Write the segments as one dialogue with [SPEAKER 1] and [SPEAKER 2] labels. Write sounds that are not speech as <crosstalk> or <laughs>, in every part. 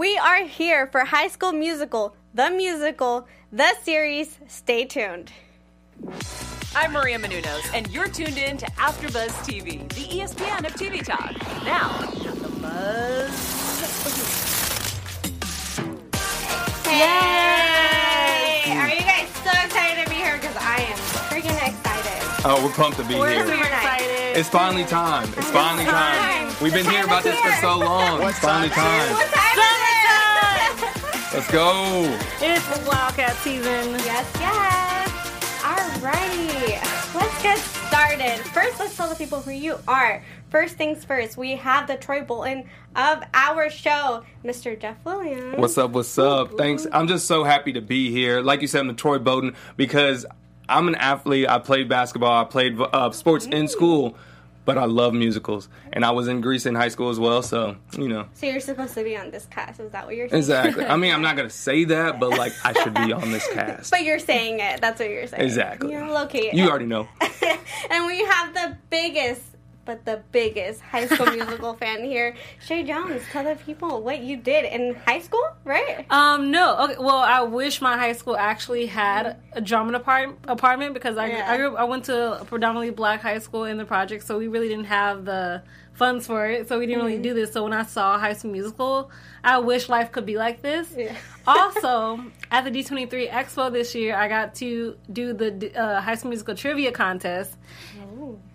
[SPEAKER 1] We are here for High School Musical, the musical, the series. Stay tuned.
[SPEAKER 2] I'm Maria Menounos, and you're tuned in to AfterBuzz TV, the ESPN of TV talk. Now, the buzz.
[SPEAKER 1] Yay! Are you guys so excited to be here? Because I am freaking excited.
[SPEAKER 3] Oh, we're pumped to be
[SPEAKER 1] We're
[SPEAKER 3] here.
[SPEAKER 1] super excited.
[SPEAKER 3] It's finally time. It's finally time.
[SPEAKER 1] time.
[SPEAKER 3] We've been
[SPEAKER 1] The
[SPEAKER 3] hearing
[SPEAKER 1] time
[SPEAKER 3] about this for so long. It's finally time.
[SPEAKER 1] What time is it?
[SPEAKER 3] Let's go.
[SPEAKER 4] It's Wildcat season.
[SPEAKER 1] Yes, yes. Alrighty. Let's get started. First, let's tell the people who you are. First things first, we have the Troy Bolton of our show, Mr. Jeff Williams.
[SPEAKER 3] What's up? What's up? Thanks. I'm just so happy to be here. Like you said, I'm the Troy Bolton because I'm an athlete. I played basketball. I played uh, sports in school, but I love musicals. And I was in Grease in high school as well. So you know.
[SPEAKER 1] So you're supposed to be on this cast. Is that what you're saying?
[SPEAKER 3] Exactly. I mean, I'm not gonna say that, but like, I should be on this <laughs> cast.
[SPEAKER 1] But you're saying it. That's what you're saying.
[SPEAKER 3] Exactly.
[SPEAKER 1] You're located.
[SPEAKER 3] You already know. <laughs>
[SPEAKER 1] and we have the biggest, but the biggest High School <laughs> Musical fan here, Chae Jones. Tell the people what you did in high school, right?
[SPEAKER 4] Um, no. Okay. Well, I wish my high school actually had a drama apart- apartment because I
[SPEAKER 1] Yeah.
[SPEAKER 4] I, grew, I went to a predominantly black high school in the project, so we really didn't have the funds for it. So we didn't really do this. So when I saw High School Musical, I wish life could be like this.
[SPEAKER 1] Yeah.
[SPEAKER 4] also, <laughs> at the D23 Expo this year, I got to do the uh, High School Musical trivia contest.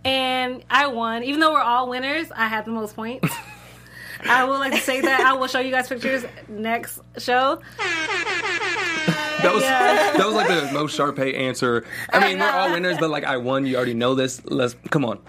[SPEAKER 4] And I won. Even though we're all winners, I had the most points. <laughs> I would like to say that. I will show you guys pictures next show.
[SPEAKER 3] That was
[SPEAKER 4] Yeah. <laughs>
[SPEAKER 3] that was like the most Sharpay answer. I mean, we're all winners, but like I won. You already know this. Let's come on.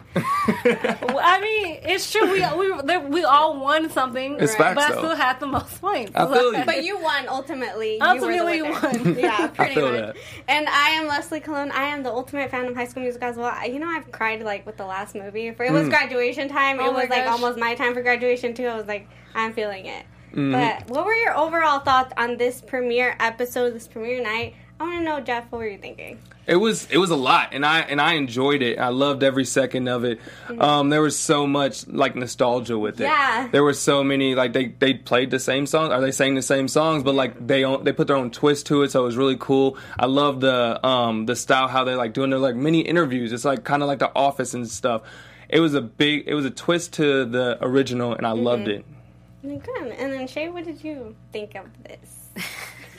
[SPEAKER 4] Well, I mean, it's true. We we we all won something,
[SPEAKER 3] It's facts,
[SPEAKER 4] but I still had the most points.
[SPEAKER 3] I feel you.
[SPEAKER 1] But you won ultimately.
[SPEAKER 4] Ultimately
[SPEAKER 1] you
[SPEAKER 4] won.
[SPEAKER 1] Yeah, <laughs> pretty
[SPEAKER 3] feel
[SPEAKER 1] much.
[SPEAKER 3] that.
[SPEAKER 1] And I am Leslie Colon. I am the ultimate fan of High School Musical as well. I- You know, I've cried like with the last movie. For it was
[SPEAKER 3] Mm.
[SPEAKER 1] graduation time.
[SPEAKER 4] Oh
[SPEAKER 1] it
[SPEAKER 4] my
[SPEAKER 1] was like almost my time for graduation too. I was like, I'm feeling it.
[SPEAKER 3] Mm-hmm.
[SPEAKER 1] But what were your overall thoughts on this premiere episode, this premiere night? I want to know, Jeff, what were you thinking?
[SPEAKER 3] It was it was a lot, and I and I enjoyed it. I loved every second of it. Um, there was so much like nostalgia with it.
[SPEAKER 1] Yeah.
[SPEAKER 3] There were so many like they they played the same songs, or they sang the same songs, but like they own, they put their own twist to it, so it was really cool. I love the um the style how they're like doing their like mini interviews. It's like kind of like The Office and stuff. It was a big it was a twist to the original, and I loved it.
[SPEAKER 1] Good. And then Chae, what did you think of this?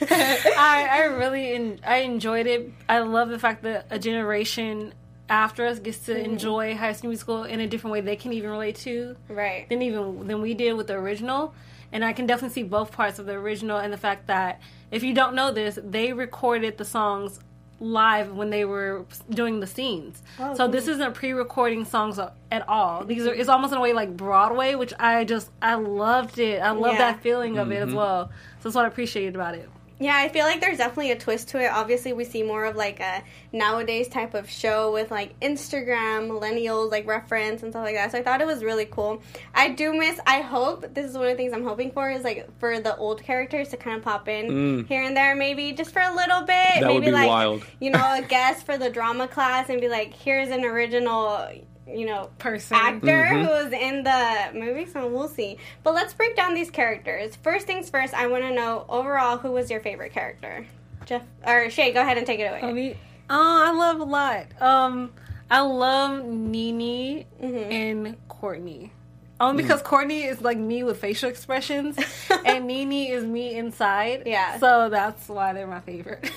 [SPEAKER 1] <laughs>
[SPEAKER 4] I I really en- I enjoyed it. I love the fact that a generation after us gets to mm-hmm. enjoy High School Musical in a different way they can even relate to
[SPEAKER 1] right.
[SPEAKER 4] than even than we did with the original. And I can definitely see both parts of the original and the fact that if you don't know this, they recorded the songs live when they were doing the scenes.
[SPEAKER 1] Oh,
[SPEAKER 4] so this isn't pre-recording songs at all. These are it's almost in a way like Broadway, which I just I loved it. I love
[SPEAKER 1] Yeah.
[SPEAKER 4] that feeling of it as mm-hmm. well. So that's what I appreciated about it.
[SPEAKER 1] Yeah, I feel like there's definitely a twist to it. Obviously, we see more of like a nowadays type of show with like Instagram, millennials, like reference and stuff like that. So I thought it was really cool. I do miss, I hope, this is one of the things I'm hoping for is like for the old characters to kind of pop in here and there, maybe just for a little bit.
[SPEAKER 3] Mm. That
[SPEAKER 1] maybe
[SPEAKER 3] would be
[SPEAKER 1] like,
[SPEAKER 3] wild.
[SPEAKER 1] you know, a <laughs> guest for the drama class and be like, here's an original, you know,
[SPEAKER 4] Person.
[SPEAKER 1] actor
[SPEAKER 3] Mm-hmm.
[SPEAKER 1] who was in the movie, so we'll see. But let's break down these characters. First things first, I want to know overall who was your favorite character? Jeff or Chae, go ahead and take it away.
[SPEAKER 4] I mean, oh, I love a lot. Um, I love nini
[SPEAKER 1] Mm-hmm.
[SPEAKER 4] and Courtney. Only because Courtney is like me with facial expressions, <laughs> and Nini is me inside.
[SPEAKER 1] Yeah.
[SPEAKER 4] So that's why they're my favorite.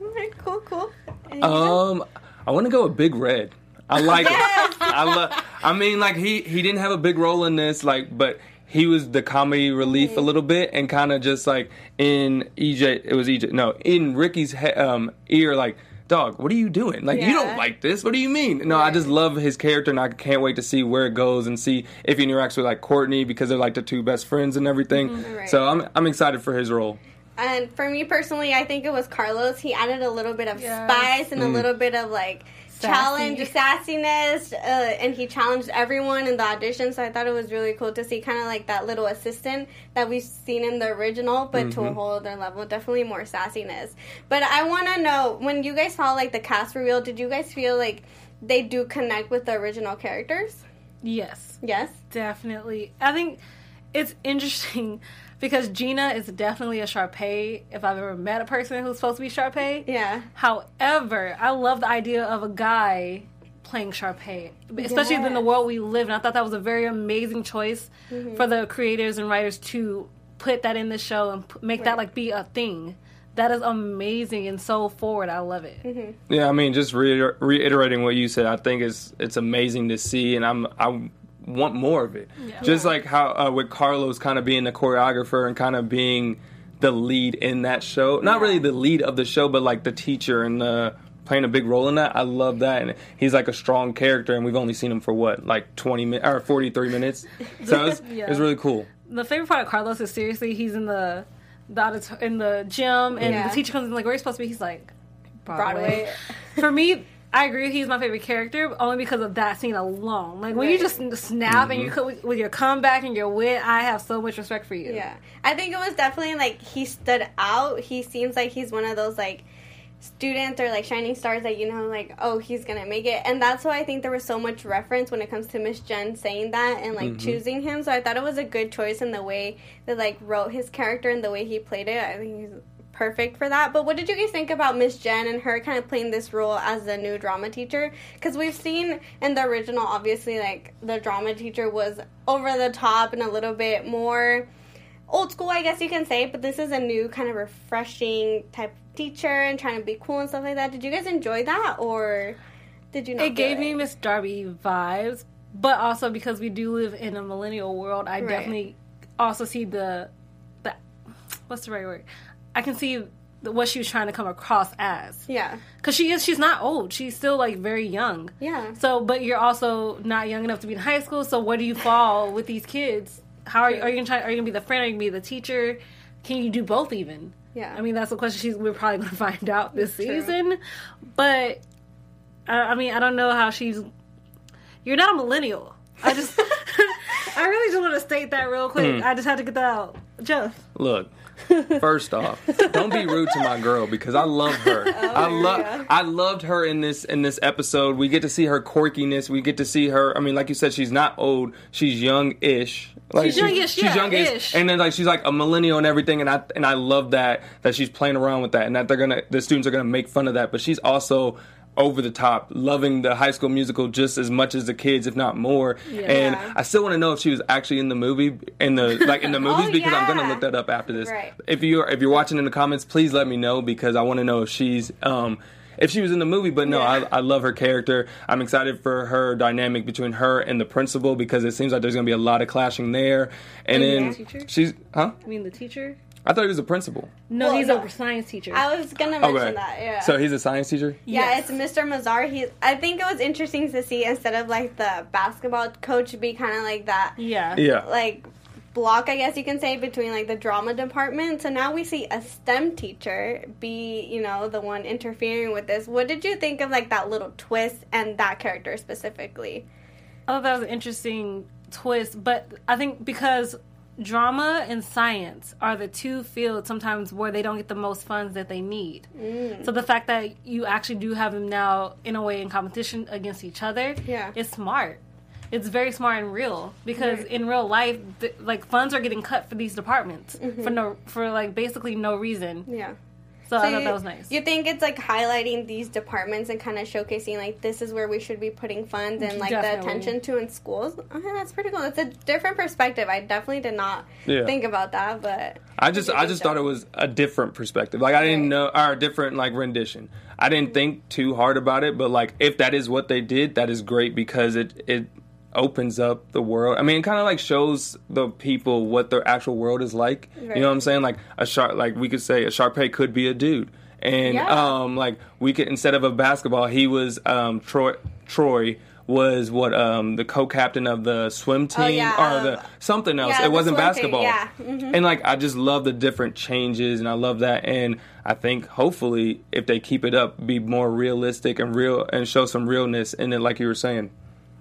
[SPEAKER 1] Okay, <laughs> cool, cool. And
[SPEAKER 3] Um, I want to go with Big Red. I like it. I love. I mean, like he he didn't have a big role in this, like, but he was the comedy relief a little bit, and kind of just like in EJ, it was EJ, no, in Ricky's he, um ear, like. Dog, what are you doing? Like, you don't like this. What do you mean? No, I just love his character, and I can't wait to see where it goes and see if he interacts with like Courtney because they're like the two best friends and everything.
[SPEAKER 1] Right.
[SPEAKER 3] So I'm I'm excited for his role.
[SPEAKER 1] And for me personally, I think it was Carlos. He added a little bit of
[SPEAKER 4] Yes.
[SPEAKER 1] spice and a little bit of like challenge, sassiness, uh, and he challenged everyone in the audition. So I thought it was really cool to see kind of like that little assistant that we've seen in the original, but to a whole other level. Definitely more sassiness. But I want to know when you guys saw like the cast reveal, did you guys feel like they do connect with the original characters?
[SPEAKER 4] yes.
[SPEAKER 1] Yes.
[SPEAKER 4] Definitely. I think it's interesting. Because Gina is definitely a Sharpay. If I've ever met a person who's supposed to be Sharpay,
[SPEAKER 1] Yeah.
[SPEAKER 4] However, I love the idea of a guy playing Sharpay, especially in the world we live in. I thought that was a very amazing choice
[SPEAKER 1] Mm-hmm.
[SPEAKER 4] for the creators and writers to put that in the show and p- make that like be a thing. That is amazing and so forward. I love it.
[SPEAKER 1] Mm-hmm.
[SPEAKER 3] Yeah, I mean, just reiter- reiterating what you said, I think it's it's amazing to see, and I'm I want more of it. Just like how uh, with Carlos kind of being the choreographer and kind of being the lead in that show. Not really the lead of the show, but like the teacher and the playing a big role in that. I love that, and he's like a strong character, and we've only seen him for what like 20 minutes or 43 minutes, <laughs> so it's
[SPEAKER 4] Yeah.
[SPEAKER 3] it's really cool.
[SPEAKER 4] The favorite part of Carlos is seriously he's in the the audit- in the gym and
[SPEAKER 1] Yeah.
[SPEAKER 4] the teacher comes in like where are you supposed to be? He's like
[SPEAKER 1] Broadway. <laughs>
[SPEAKER 4] For me, I agree. He's my favorite character only because of that scene alone. Like when you just snap and you mm-hmm. co- with your comeback and your wit, I have so much respect for you.
[SPEAKER 1] Yeah. I think it was definitely like he stood out. He seems like he's one of those like students or like shining stars that you know like oh he's gonna make it and that's why i think there was so much reference when it comes to miss Jenn saying that and like mm-hmm. choosing him so i thought it was a good choice in the way that like wrote his character and the way he played it i think he's perfect for that but what did you guys think about miss Jenn and her kind of playing this role as the new drama teacher because we've seen in the original obviously like the drama teacher was over the top and a little bit more old school, I guess you can say, but this is a new kind of refreshing type of teacher and trying to be cool and stuff like that. Did you guys enjoy that or did you not?
[SPEAKER 4] It gave
[SPEAKER 1] feel
[SPEAKER 4] me Miss Darbus vibes, but also because we do live in a millennial world, I
[SPEAKER 1] Right.
[SPEAKER 4] definitely also see the the what's the right word? I can see what she was trying to come across as.
[SPEAKER 1] Yeah.
[SPEAKER 4] Because she is, she's not old. She's still like very young.
[SPEAKER 1] Yeah.
[SPEAKER 4] So, but you're also not young enough to be in high school. So, where do you fall with these kids? How are you? Are you gonna try? Are you gonna be the friend? Are you gonna be the teacher? Can you do both? Even.
[SPEAKER 1] Yeah.
[SPEAKER 4] I mean, that's the question she's we're probably gonna <laughs> find out this
[SPEAKER 1] True.
[SPEAKER 4] season. But uh, I mean, I don't know how she's. You're not a millennial. I just. <laughs> I really just want to state that real quick. I just had to get that out. Jeff.
[SPEAKER 3] Look, <laughs> first off, don't be rude to my girl because I love her.
[SPEAKER 1] Oh, I
[SPEAKER 3] love. I loved her in this in this episode. We get to see her quirkiness. We get to see her. I mean, like you said, she's not old. She's young-ish. Like,
[SPEAKER 4] She's youngish,
[SPEAKER 3] She's
[SPEAKER 4] yeah,
[SPEAKER 3] youngish,
[SPEAKER 4] ish.
[SPEAKER 3] and then like she's like a millennial and everything. And I and I love that that she's playing around with that, and that they're gonna the students are gonna make fun of that. But she's also over the top, loving the High School Musical just as much as the kids, if not more. And I still want to know if she was actually in the movie in the like in the <laughs> movies
[SPEAKER 1] Oh,
[SPEAKER 3] because I'm gonna look that up after this.
[SPEAKER 1] Right.
[SPEAKER 3] If you're if you're watching in the comments, please let me know because I want to know if she's um if she was in the movie. But no,
[SPEAKER 1] Yeah.
[SPEAKER 3] I, I love her character. I'm excited for her dynamic between her and the principal because it seems like there's gonna be a lot of clashing there. And
[SPEAKER 4] Yeah.
[SPEAKER 3] then
[SPEAKER 4] Teacher?
[SPEAKER 3] she's huh?
[SPEAKER 4] I mean, the teacher.
[SPEAKER 3] I thought he was a principal.
[SPEAKER 4] No,
[SPEAKER 1] Well,
[SPEAKER 4] he's
[SPEAKER 1] no.
[SPEAKER 4] a science teacher.
[SPEAKER 1] I was gonna mention
[SPEAKER 3] Okay.
[SPEAKER 1] that. Yeah.
[SPEAKER 3] So he's a science teacher.
[SPEAKER 1] yeah,
[SPEAKER 4] Yes.
[SPEAKER 1] it's Mr. Mazzara. He, I think it was interesting to see instead of like the basketball coach be kind of like that,
[SPEAKER 4] yeah.
[SPEAKER 3] Yeah.
[SPEAKER 1] like block, I guess you can say, between like the drama department. So now we see a STEM teacher be, you know, the one interfering with this. What did you think of like that little twist and that character specifically?
[SPEAKER 4] I thought that was an interesting twist, but I think because drama and science are the two fields sometimes where they don't get the most funds that they need.
[SPEAKER 1] Mm.
[SPEAKER 4] So the fact that you actually do have them now in a way in competition against each other,
[SPEAKER 1] Yeah.
[SPEAKER 4] is smart. It's very smart and real because
[SPEAKER 1] Right.
[SPEAKER 4] in real life, th- like funds are getting cut for these departments
[SPEAKER 1] Mm-hmm.
[SPEAKER 4] for no for like basically no reason.
[SPEAKER 1] Yeah.
[SPEAKER 4] So, I thought
[SPEAKER 1] you,
[SPEAKER 4] that was nice.
[SPEAKER 1] You think it's like highlighting these departments and kind of showcasing like this is where we should be putting funds and like
[SPEAKER 4] Definitely.
[SPEAKER 1] the attention to in schools? Okay, that's pretty cool. That's a different perspective. I definitely did not
[SPEAKER 3] Yeah.
[SPEAKER 1] think about that, but
[SPEAKER 3] I just I just
[SPEAKER 1] so?
[SPEAKER 3] thought it was a different perspective. Like I didn't know or a different like rendition. I didn't think too hard about it, but like if that is what they did, that is great because it it opens up the world. I mean, it kind of like shows the people what their actual world is like. You know what I'm saying? Like a sharp like we could say a Sharpay could be a dude. And
[SPEAKER 1] Yeah.
[SPEAKER 3] um like we could instead of a basketball, he was um Troy Troy was what um the co-captain of the swim team
[SPEAKER 1] Oh, yeah,
[SPEAKER 3] or the something else.
[SPEAKER 1] yeah,
[SPEAKER 3] it wasn't
[SPEAKER 1] swim team,
[SPEAKER 3] basketball.
[SPEAKER 1] yeah. Mhm.
[SPEAKER 3] And like I just love the different changes and I love that and I think hopefully if they keep it up be more realistic and real and show some realness in it like you were saying.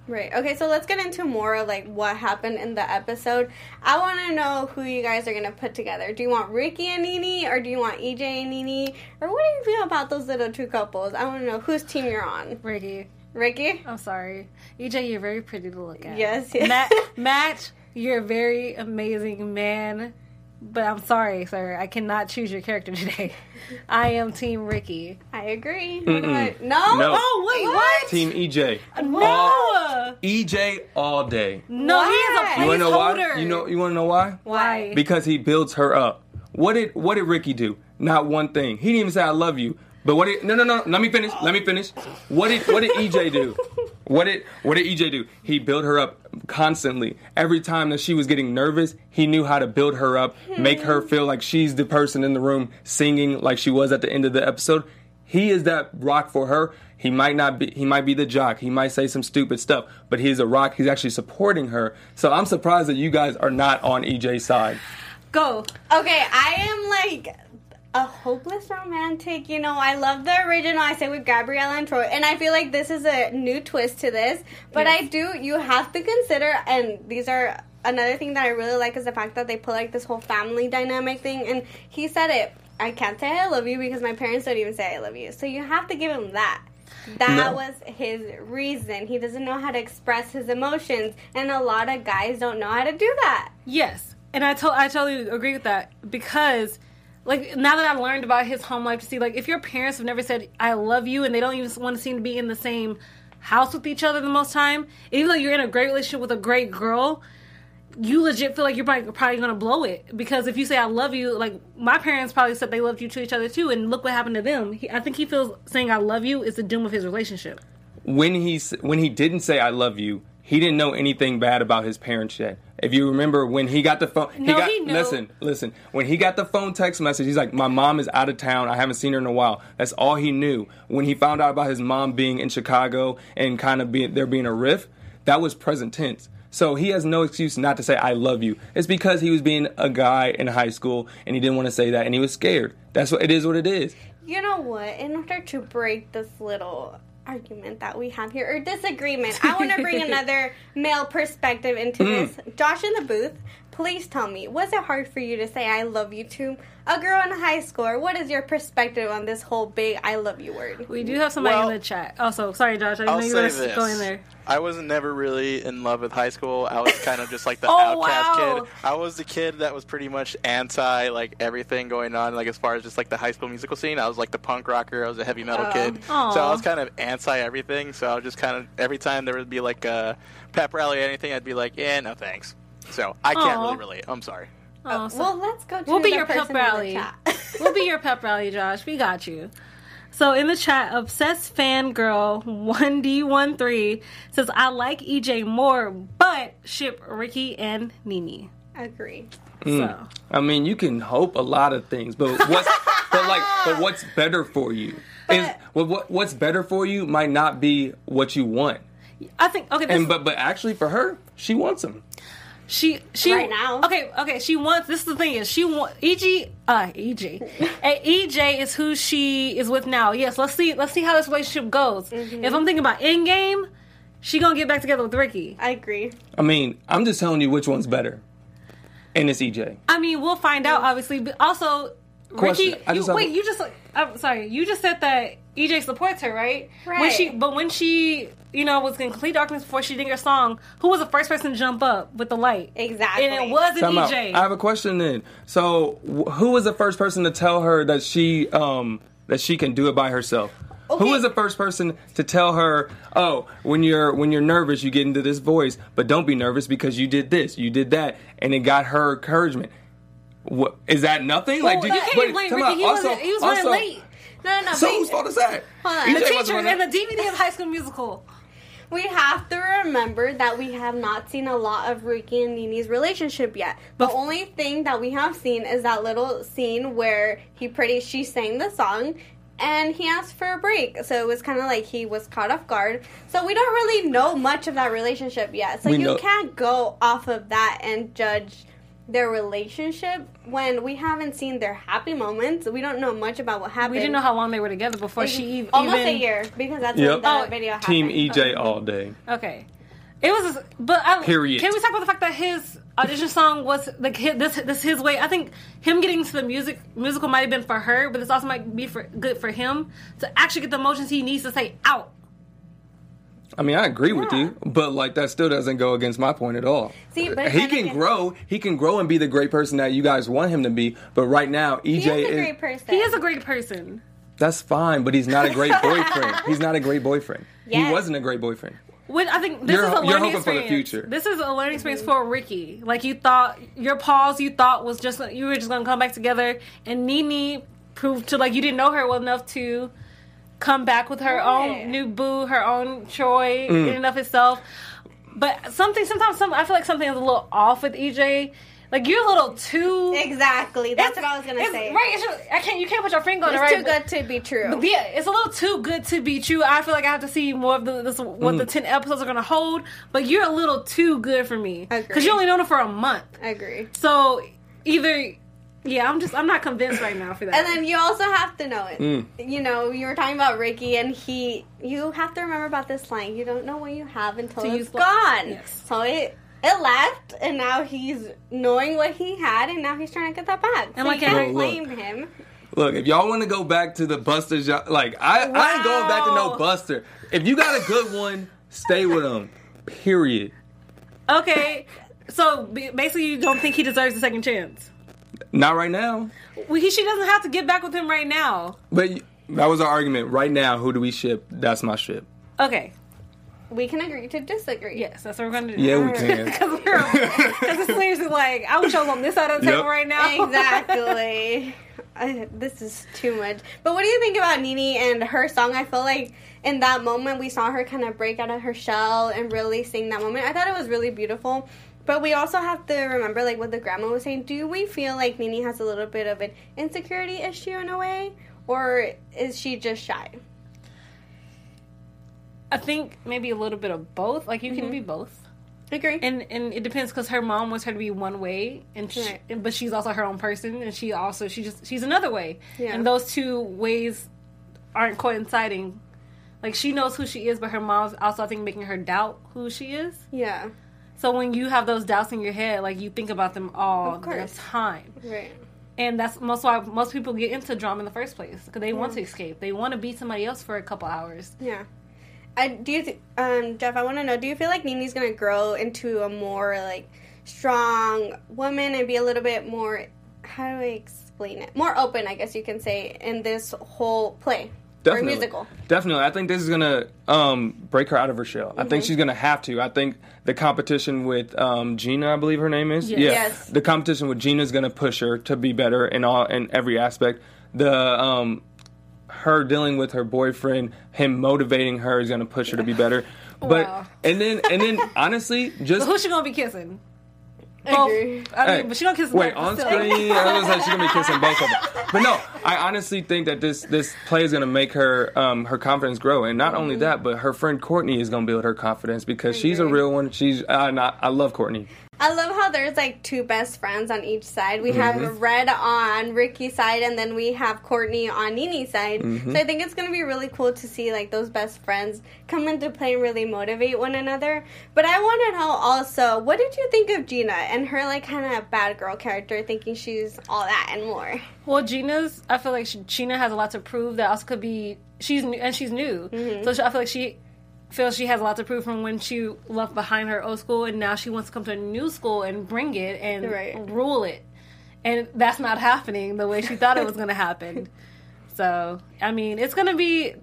[SPEAKER 1] Right. Okay, so let's get into more of like what happened in the episode. I want to know who you guys are going to put together. Do you want Ricky and Nini or do you want EJ and Nini? Or what do you feel about those little two couples? I want to know whose team you're on.
[SPEAKER 4] Ricky,
[SPEAKER 1] Ricky?
[SPEAKER 4] I'm sorry. EJ, you're very pretty to look at.
[SPEAKER 1] Yes, yes.
[SPEAKER 4] Matt, <laughs> Matt, you're a very amazing man. But I'm sorry, sir. I cannot choose your character <laughs> today. I am Team Ricky.
[SPEAKER 1] I agree. No?
[SPEAKER 3] No.
[SPEAKER 4] Oh wait, what?
[SPEAKER 3] Team EJ.
[SPEAKER 4] Uh, no,
[SPEAKER 3] EJ all day.
[SPEAKER 4] no, he is a
[SPEAKER 1] Why?
[SPEAKER 3] You wanna know why? You know you wanna know why?
[SPEAKER 4] why?
[SPEAKER 3] Because he builds her up. What did what did Ricky do? Not one thing. He didn't even say I love you. But what did no no no let me finish. Let me finish. What did what did EJ do? What did what did EJ do? He built her up constantly. Every time that she was getting nervous, he knew how to build her up, make her feel like she's the person in the room singing like she was at the end of the episode. He is that rock for her. He might not be he might be the jock. He might say some stupid stuff, but he's a rock. He's actually supporting her. So I'm surprised that you guys are not on EJ's side.
[SPEAKER 4] Go.
[SPEAKER 1] Okay, I am like a hopeless romantic. You know, I love the original. I say with Gabriella and Troy, and I feel like this is a new twist to this. But
[SPEAKER 4] Yes.
[SPEAKER 1] I do. You have to consider, and these are another thing that I really like is the fact that they put like this whole family dynamic thing. And he said it. I can't say I love you because my parents don't even say I love you. So you have to give him that. That
[SPEAKER 3] No.
[SPEAKER 1] was his reason. He doesn't know how to express his emotions, and a lot of guys don't know how to do that.
[SPEAKER 4] Yes, and I to- I totally agree with that because, like, now that I've learned about his home life, to see like if your parents have never said "I love you" and they don't even want to seem to be in the same house with each other the most time, even though you're in a great relationship with a great girl, you legit feel like you're probably, probably gonna blow it because if you say "I love you," like my parents probably said they loved you to each other too, and look what happened to them. He, I think he feels saying "I love you" is the doom of his relationship.
[SPEAKER 3] when he when he didn't say I love you, he didn't know anything bad about his parents yet. If you remember when he got the phone, he
[SPEAKER 4] No,
[SPEAKER 3] got
[SPEAKER 4] he knew.
[SPEAKER 3] listen, listen. When he got the phone text message, he's like, "My mom is out of town. I haven't seen her in a while." That's all he knew. When he found out about his mom being in Chicago and kind of being there being a rift, that was present tense. So he has no excuse not to say I love you. It's because he was being a guy in high school and he didn't want to say that and he was scared. That's what it is. What it is.
[SPEAKER 1] You know what? In order to break this little argument that we have here or disagreement, I want to bring <laughs> another male perspective into this. Hmm. Josh in the booth, please tell me, was it hard for you to say I love you to a girl in high school? Or what is your perspective on this whole big I love you word?
[SPEAKER 4] We do have somebody
[SPEAKER 5] Well-
[SPEAKER 4] in the chat. Also, sorry, Josh. I
[SPEAKER 5] I'll
[SPEAKER 4] know you
[SPEAKER 5] say
[SPEAKER 4] were
[SPEAKER 5] this.
[SPEAKER 4] go there.
[SPEAKER 5] I was never really in love with high school. I was kind of just like the <laughs>
[SPEAKER 4] Oh,
[SPEAKER 5] outcast
[SPEAKER 4] wow.
[SPEAKER 5] kid. I was the kid that was pretty much anti like everything going on, like as far as just like the high school musical scene. I was like the punk rocker. I was a heavy metal
[SPEAKER 1] Oh.
[SPEAKER 5] kid.
[SPEAKER 4] Aw.
[SPEAKER 5] So I was kind of anti everything. So I was just kind of every time there would be like a pep rally or anything, I'd be like, yeah, no thanks. So I can't
[SPEAKER 4] Aw.
[SPEAKER 5] really relate. I'm sorry.
[SPEAKER 4] Oh, so-
[SPEAKER 1] well, let's go to
[SPEAKER 4] We'll be
[SPEAKER 1] the
[SPEAKER 4] your pep
[SPEAKER 1] in the
[SPEAKER 4] rally.
[SPEAKER 1] chat. <laughs>
[SPEAKER 4] we'll be your pep rally, Josh. We got you. So in the chat, obsessed fangirl one D one three says I like EJ more, but ship Ricky and Nini.
[SPEAKER 1] Agree.
[SPEAKER 4] So hmm.
[SPEAKER 3] I mean, you can hope a lot of things, but what's <laughs> but like but what's better for you? Is well, what what's better for you might not be what you want.
[SPEAKER 4] I think okay. This,
[SPEAKER 3] And but but actually for her, she wants him.
[SPEAKER 4] She she
[SPEAKER 1] Right now.
[SPEAKER 4] Okay, okay. She wants. This is the thing is she want EJ uh EJ <laughs> and EJ is who she is with now. Yes. Let's see. Let's see how this relationship goes.
[SPEAKER 1] Mm-hmm.
[SPEAKER 4] If I'm thinking about in game, she gonna get back together with Ricky.
[SPEAKER 1] I agree.
[SPEAKER 3] I mean, I'm just telling you which one's better. And it's EJ.
[SPEAKER 4] I mean, we'll find out, obviously. But also,
[SPEAKER 3] Question.
[SPEAKER 4] Ricky, you,
[SPEAKER 3] just
[SPEAKER 4] wait, you just I'm sorry, you just said that EJ supports her, right? When
[SPEAKER 1] Right.
[SPEAKER 4] she, but when she, you know, was in complete darkness before she did her song, who was the first person to jump up with the light?
[SPEAKER 1] Exactly.
[SPEAKER 4] and it wasn't
[SPEAKER 3] Time out.
[SPEAKER 4] EJ.
[SPEAKER 3] I have a question then. So, wh- who was the first person to tell her that she um that she can do it by herself? Who was the first person to tell her, "Oh, when you're when you're nervous, you get into this voice, but don't be nervous because you did this, you did that," and it got her encouragement. What is that? Nothing?
[SPEAKER 4] Well,
[SPEAKER 3] do
[SPEAKER 4] you can't
[SPEAKER 3] wait,
[SPEAKER 4] blame Ricky.
[SPEAKER 3] out.
[SPEAKER 4] He wasn't. He was running
[SPEAKER 3] also-
[SPEAKER 4] late.
[SPEAKER 1] No, no, no.
[SPEAKER 3] So
[SPEAKER 1] but-
[SPEAKER 3] whose fault is that?
[SPEAKER 1] Hold on.
[SPEAKER 4] The
[SPEAKER 3] wasn't
[SPEAKER 4] teacher
[SPEAKER 3] running-
[SPEAKER 4] and the DVD of High School Musical.
[SPEAKER 1] We have to remember that we have not seen a lot of Ricky and Nini's relationship yet. The
[SPEAKER 4] But-
[SPEAKER 1] only thing that we have seen is that little scene where he pretty she sang the song and he asked for a break. So it was kind of like he was caught off guard. So we don't really know much of that relationship yet. So
[SPEAKER 3] We
[SPEAKER 1] you
[SPEAKER 3] know-
[SPEAKER 1] can't go off of that and judge their relationship when we haven't seen their happy moments. We don't know much about what happened.
[SPEAKER 4] We didn't know how long they were together before she even.
[SPEAKER 1] almost a year because that's
[SPEAKER 3] Yep.
[SPEAKER 1] when the
[SPEAKER 4] Oh,
[SPEAKER 1] video happened.
[SPEAKER 3] Team EJ all day.
[SPEAKER 4] Okay. It was, but I,
[SPEAKER 3] Period.
[SPEAKER 4] Can we talk about the fact that his audition song was like his, this this his way? I think him getting to the music musical might have been for her, but this also might be for good for him to actually get the emotions he needs to say out.
[SPEAKER 3] I mean, I agree with you, but like that still doesn't go against my point at all.
[SPEAKER 1] See, but
[SPEAKER 3] he can
[SPEAKER 1] again-
[SPEAKER 3] grow. He can grow and be the great person that you guys want him to be. But right now, EJ
[SPEAKER 1] He is a
[SPEAKER 3] is
[SPEAKER 1] great person.
[SPEAKER 4] He is a great person.
[SPEAKER 3] that's fine, but he's not a great boyfriend. <laughs> he's not a great boyfriend. He wasn't a great boyfriend.
[SPEAKER 4] When I think this
[SPEAKER 3] You're-
[SPEAKER 4] is a
[SPEAKER 3] you're
[SPEAKER 4] learning
[SPEAKER 3] hoping for the
[SPEAKER 4] experience.
[SPEAKER 3] future.
[SPEAKER 4] This is a learning experience for Ricky. Like you thought, your pause you thought was just you were just gonna come back together, and Nini proved to like you didn't know her well enough to come back with her
[SPEAKER 1] Right.
[SPEAKER 4] own new boo, her own Troy
[SPEAKER 3] Mm.
[SPEAKER 4] in and of itself. But something sometimes some I feel like something is a little off with EJ. Like you're a little too.
[SPEAKER 1] Exactly. That's what I was gonna
[SPEAKER 4] it's-
[SPEAKER 1] say.
[SPEAKER 4] Right? It's just, I can't. You can't put your finger on
[SPEAKER 1] It's
[SPEAKER 4] it. Right?
[SPEAKER 1] too
[SPEAKER 4] but-
[SPEAKER 1] good to be true.
[SPEAKER 4] but yeah, it's a little too good to be true. I feel like I have to see more of the this, what
[SPEAKER 3] Mm.
[SPEAKER 4] the ten episodes are going to hold. But you're a little too good for me because you only known it for a month.
[SPEAKER 1] I agree.
[SPEAKER 4] So either, yeah, I'm just I'm not convinced right now for that.
[SPEAKER 1] And then you also have to know it.
[SPEAKER 3] Mm.
[SPEAKER 1] You know, you were talking about Ricky, and he. You have to remember about this line. You don't know what you have until
[SPEAKER 4] Till you
[SPEAKER 1] it's
[SPEAKER 4] sl-
[SPEAKER 1] gone.
[SPEAKER 4] Yes.
[SPEAKER 1] So it it left, and now he's knowing what he had, and now he's trying to get that back.
[SPEAKER 4] And
[SPEAKER 1] so
[SPEAKER 4] like
[SPEAKER 1] you can't
[SPEAKER 3] Well, look.
[SPEAKER 1] blame him.
[SPEAKER 3] Look, if y'all want to go back to the Buster, jo- like I, I ain't going back to no Buster. If you got a good one, stay with him. Period.
[SPEAKER 4] okay, so basically you don't think he deserves a second chance.
[SPEAKER 3] Not right now.
[SPEAKER 4] Well, he she doesn't have to get back with him right now.
[SPEAKER 3] But that was our argument. Right now, who do we ship? That's my ship.
[SPEAKER 4] Okay,
[SPEAKER 1] We can agree to disagree.
[SPEAKER 4] yes, that's what we're gonna do.
[SPEAKER 3] Yeah, we <laughs> can.
[SPEAKER 4] Because it's seriously like I wish I was on this side of the
[SPEAKER 3] Yep.
[SPEAKER 4] table right now.
[SPEAKER 1] Exactly. <laughs> I, this is too much. But what do you think about Nini and her song? I feel like in that moment we saw her kind of break out of her shell and really sing that moment. I thought it was really beautiful. But we also have to remember, like what the grandma was saying. Do we feel like Nini has a little bit of an insecurity issue in a way, or is she just shy?
[SPEAKER 4] I think maybe a little bit of both. Like you
[SPEAKER 1] Mm-hmm.
[SPEAKER 4] can be both.
[SPEAKER 1] Agree.
[SPEAKER 4] and and it depends because her mom wants her to be one way, and she,
[SPEAKER 1] Right.
[SPEAKER 4] but she's also her own person, and she also she just she's another way,
[SPEAKER 1] Yeah.
[SPEAKER 4] and those two ways aren't coinciding. Like she knows who she is, but her mom's also I think making her doubt who she is.
[SPEAKER 1] yeah.
[SPEAKER 4] So when you have those doubts in your head, like you think about them all the time,
[SPEAKER 1] Right.
[SPEAKER 4] and that's most why most people get into drama in the first place because they want to escape. They want to be somebody else for a couple hours.
[SPEAKER 1] Yeah. I do you th- um Jeff, I want to know, do you feel like Nini's going to grow into a more like strong woman and be a little bit more how do I explain it? More open, I guess you can say in this whole play
[SPEAKER 3] Definitely.
[SPEAKER 1] or musical.
[SPEAKER 3] Definitely. I think this is gonna um, break her out of her shell. I
[SPEAKER 1] Mm-hmm.
[SPEAKER 3] think she's gonna have to. I think the competition with um, Gina, I believe her name is.
[SPEAKER 4] Yes.
[SPEAKER 3] Yeah.
[SPEAKER 1] Yes.
[SPEAKER 3] The competition with Gina is gonna push her to be better in all in every aspect. The um, her dealing with her boyfriend, him motivating her is gonna push her to be better. <laughs> But
[SPEAKER 4] Wow.
[SPEAKER 3] and then and then <laughs> honestly, just
[SPEAKER 4] But who's she gonna be kissing?
[SPEAKER 1] Agree.
[SPEAKER 4] I mean,
[SPEAKER 3] Hey,
[SPEAKER 4] but she don't kiss.
[SPEAKER 3] Wait,
[SPEAKER 4] back,
[SPEAKER 3] on <laughs> screen, I was like, she's gonna be kissing both of them. But no, I honestly think that this this play is gonna make her um, her confidence grow, and not only that, but her friend Courtney is gonna build her confidence because she's a real one. She's I not I love Courtney.
[SPEAKER 1] I love how there's like two best friends on each side. We
[SPEAKER 3] Mm-hmm.
[SPEAKER 1] have Red on Ricky's side, and then we have Courtney on Nini's side.
[SPEAKER 3] Mm-hmm.
[SPEAKER 1] So I think it's gonna be really cool to see like those best friends come into play and really motivate one another. But I want to know also, what did you think of Gina and her like kind of bad girl character, thinking she's all that and more?
[SPEAKER 4] Well, Gina's. I feel like she, Gina has a lot to prove. That also could be she's new and she's new.
[SPEAKER 1] Mm-hmm.
[SPEAKER 4] So she, I feel like she feels she has a lot to prove from when she left behind her old school, and now she wants to come to a new school and bring it and
[SPEAKER 1] Right.
[SPEAKER 4] rule it. And that's not happening the way she thought it was going to happen. <laughs> So I mean, it's going to be.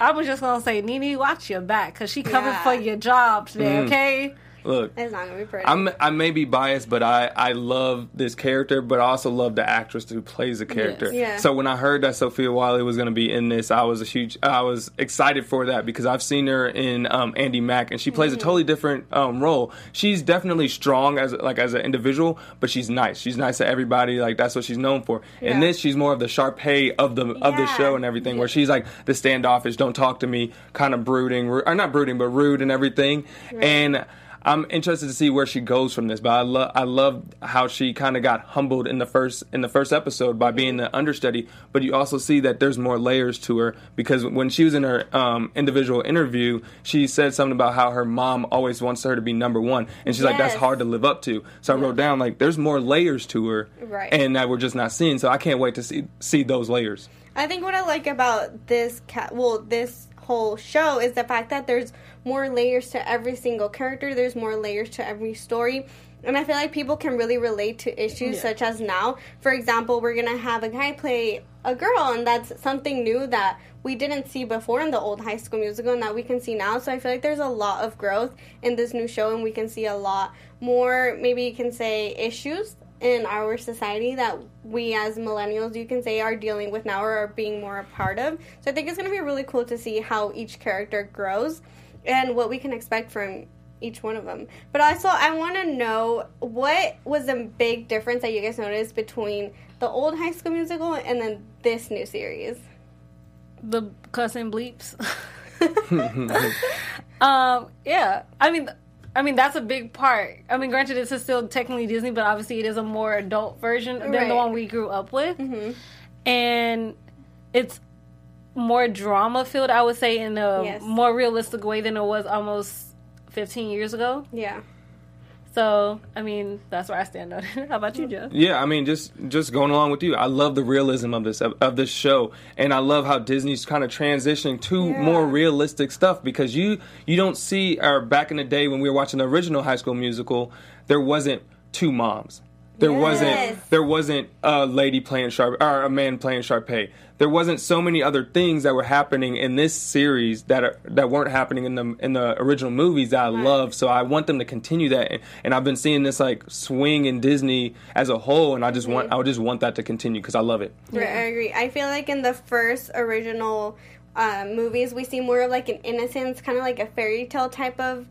[SPEAKER 4] I was just gonna say, Nini, watch your back, cause she coming
[SPEAKER 1] Yeah.
[SPEAKER 4] for your job today.
[SPEAKER 3] Mm.
[SPEAKER 4] Okay.
[SPEAKER 3] Look,
[SPEAKER 1] It's not gonna be pretty.
[SPEAKER 3] I'm I may be biased, but I I love this character, but I also love the actress who plays the character.
[SPEAKER 4] Yes.
[SPEAKER 1] Yeah.
[SPEAKER 3] So when I heard that Sofia Wylie was going to be in this, I was a huge I was excited for that because I've seen her in um, Andi Mack, and she plays
[SPEAKER 1] Mm-hmm.
[SPEAKER 3] a totally different um, role. She's definitely strong as like as an individual, but she's nice. She's nice to everybody. Like that's what she's known for. In this, she's more of the Sharpay of the of the show and everything, where she's like the standoffish, don't talk to me, kind of brooding, or not brooding, but rude and everything. And I'm interested to see where she goes from this, but I love I love how she kind of got humbled in the first in the first episode by being the understudy. But you also see that there's more layers to her because when she was in her um, individual interview, she said something about how her mom always wants her to be number one, and she's like that's hard to live up to. So I wrote down like there's more layers to her,
[SPEAKER 1] Right.
[SPEAKER 3] and that we're just not seeing. So I can't wait to see see those layers.
[SPEAKER 1] I think what I like about this cat, well, this whole show is the fact that there's more layers to every single character. There's more layers to every story. And I feel like people can really relate to issues
[SPEAKER 4] Yeah.
[SPEAKER 1] such as now. For example, we're gonna have a guy play a girl, and that's something new that we didn't see before in the old High School Musical, and that we can see now. So I feel like there's a lot of growth in this new show, and we can see a lot more. Maybe you can say issues in our society that we as millennials, you can say, are dealing with now or are being more a part of. So I think it's gonna be really cool to see how each character grows and what we can expect from each one of them. But also, I want to know what was the big difference that you guys noticed between the old High School Musical and then this new series.
[SPEAKER 4] the cussing bleeps. <laughs> <laughs> um, yeah, I mean, I mean that's a big part. I mean, granted, this is still technically Disney, but obviously it is a more adult version than
[SPEAKER 1] Right.
[SPEAKER 4] the one we grew up with, mm-hmm. and it's more drama filled. I would say in a
[SPEAKER 1] Yes.
[SPEAKER 4] more realistic way than it was almost 15 years ago.
[SPEAKER 1] Yeah.
[SPEAKER 4] So, I mean, that's where I stand on it. <laughs> How about you, Jeff?
[SPEAKER 3] Yeah, I mean, just just going along with you, I love the realism of this of, of this show, and I love how Disney's kind of transitioning to
[SPEAKER 1] Yeah.
[SPEAKER 3] more realistic stuff because you you don't see or back in the day when we were watching the original High School Musical, there wasn't two moms. There
[SPEAKER 1] Yes.
[SPEAKER 3] wasn't there wasn't a lady playing Sharp or a man playing Sharpay. There wasn't so many other things that were happening in this series that are, that weren't happening in the in the original movies that I love. So I want them to continue that, and, and I've been seeing this like swing in Disney as a whole, and I just want I would just want that to continue because I love it.
[SPEAKER 1] Right, I agree. I feel like in the first original um, movies, we see more of like an innocence, kind of like a fairy tale type of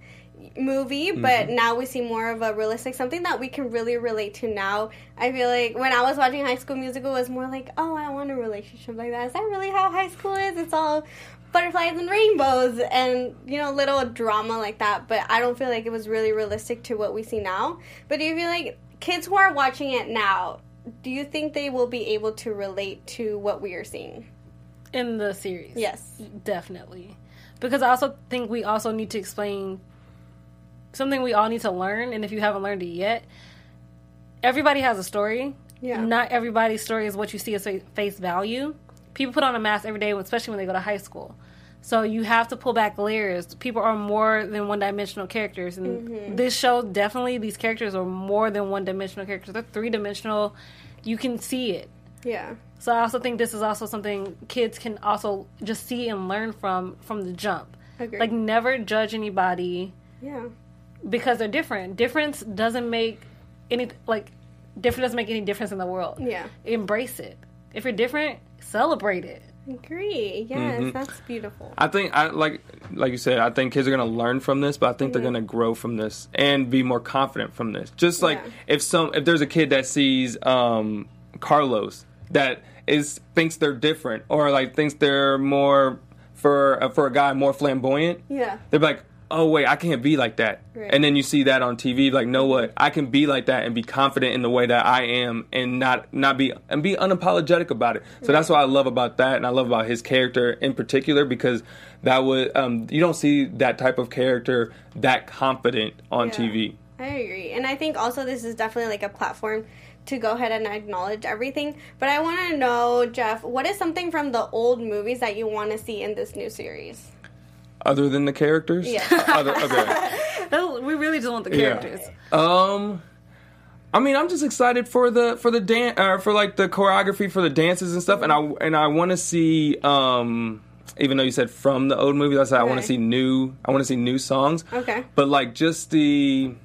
[SPEAKER 1] movie, mm-hmm. but now we see more of a realistic something that we can really relate to now. I feel like when I was watching High School Musical, it was more like, oh, I want a relationship like that. Is that really how high school is? It's all butterflies and rainbows and you know little drama like that but i don't feel like it was really realistic to what we see now but do you feel like kids who are watching it now do you think they will be able to relate to what we are seeing
[SPEAKER 4] In the series.
[SPEAKER 1] Yes.
[SPEAKER 4] Definitely. Because I also think we also need to explain something we all need to learn, and if you haven't learned it yet, everybody has a story.
[SPEAKER 1] Yeah.
[SPEAKER 4] Not everybody's story is what you see as face value. People put on a mask every day, especially when they go to high school. So you have to pull back layers. People are more than one dimensional characters. And mm-hmm. this show definitely these characters are more than one dimensional characters. They're three dimensional. You can see it.
[SPEAKER 1] yeah
[SPEAKER 4] So I also think this is also something kids can also just see and learn from from the jump.
[SPEAKER 1] Agreed.
[SPEAKER 4] Like never judge anybody
[SPEAKER 1] yeah
[SPEAKER 4] because they're different. Difference doesn't make any like different doesn't make any difference in the world.
[SPEAKER 1] yeah
[SPEAKER 4] Embrace it. If you're different, celebrate it.
[SPEAKER 1] agree yes that's beautiful
[SPEAKER 3] I think I like like you said. I think kids are gonna learn from this, but I think they're gonna grow from this and be more confident from this. Just like
[SPEAKER 1] Yeah.
[SPEAKER 3] if some if there's a kid that sees um, Carlos that is thinks they're different or like thinks they're more for uh, for a guy more flamboyant.
[SPEAKER 1] yeah
[SPEAKER 3] They're like, oh wait, I can't be like that.
[SPEAKER 1] Right.
[SPEAKER 3] And then you see that on TV, like, know what? I can be like that and be confident in the way that I am, and not not be and be unapologetic about it. So that's what I love about that, and I love about his character in particular because that would um, you don't see that type of character that confident on
[SPEAKER 1] Yeah.
[SPEAKER 3] TV.
[SPEAKER 1] I agree. And I think also this is definitely like a platform to go ahead and acknowledge everything. But I want to know, Jeff, what is something from the old movies that you want to see in this new series?
[SPEAKER 3] Other than the characters,
[SPEAKER 1] Yeah.
[SPEAKER 3] Other, okay. <laughs>
[SPEAKER 4] We really just want the
[SPEAKER 3] Yeah.
[SPEAKER 4] characters.
[SPEAKER 3] Um, I mean, I'm just excited for the for the dance uh, for like the choreography for the dances and stuff, and I and I want to see. Um, even though you said from the old movies, I said I want to see new. I want to see new songs.
[SPEAKER 1] Okay.
[SPEAKER 3] But like just the.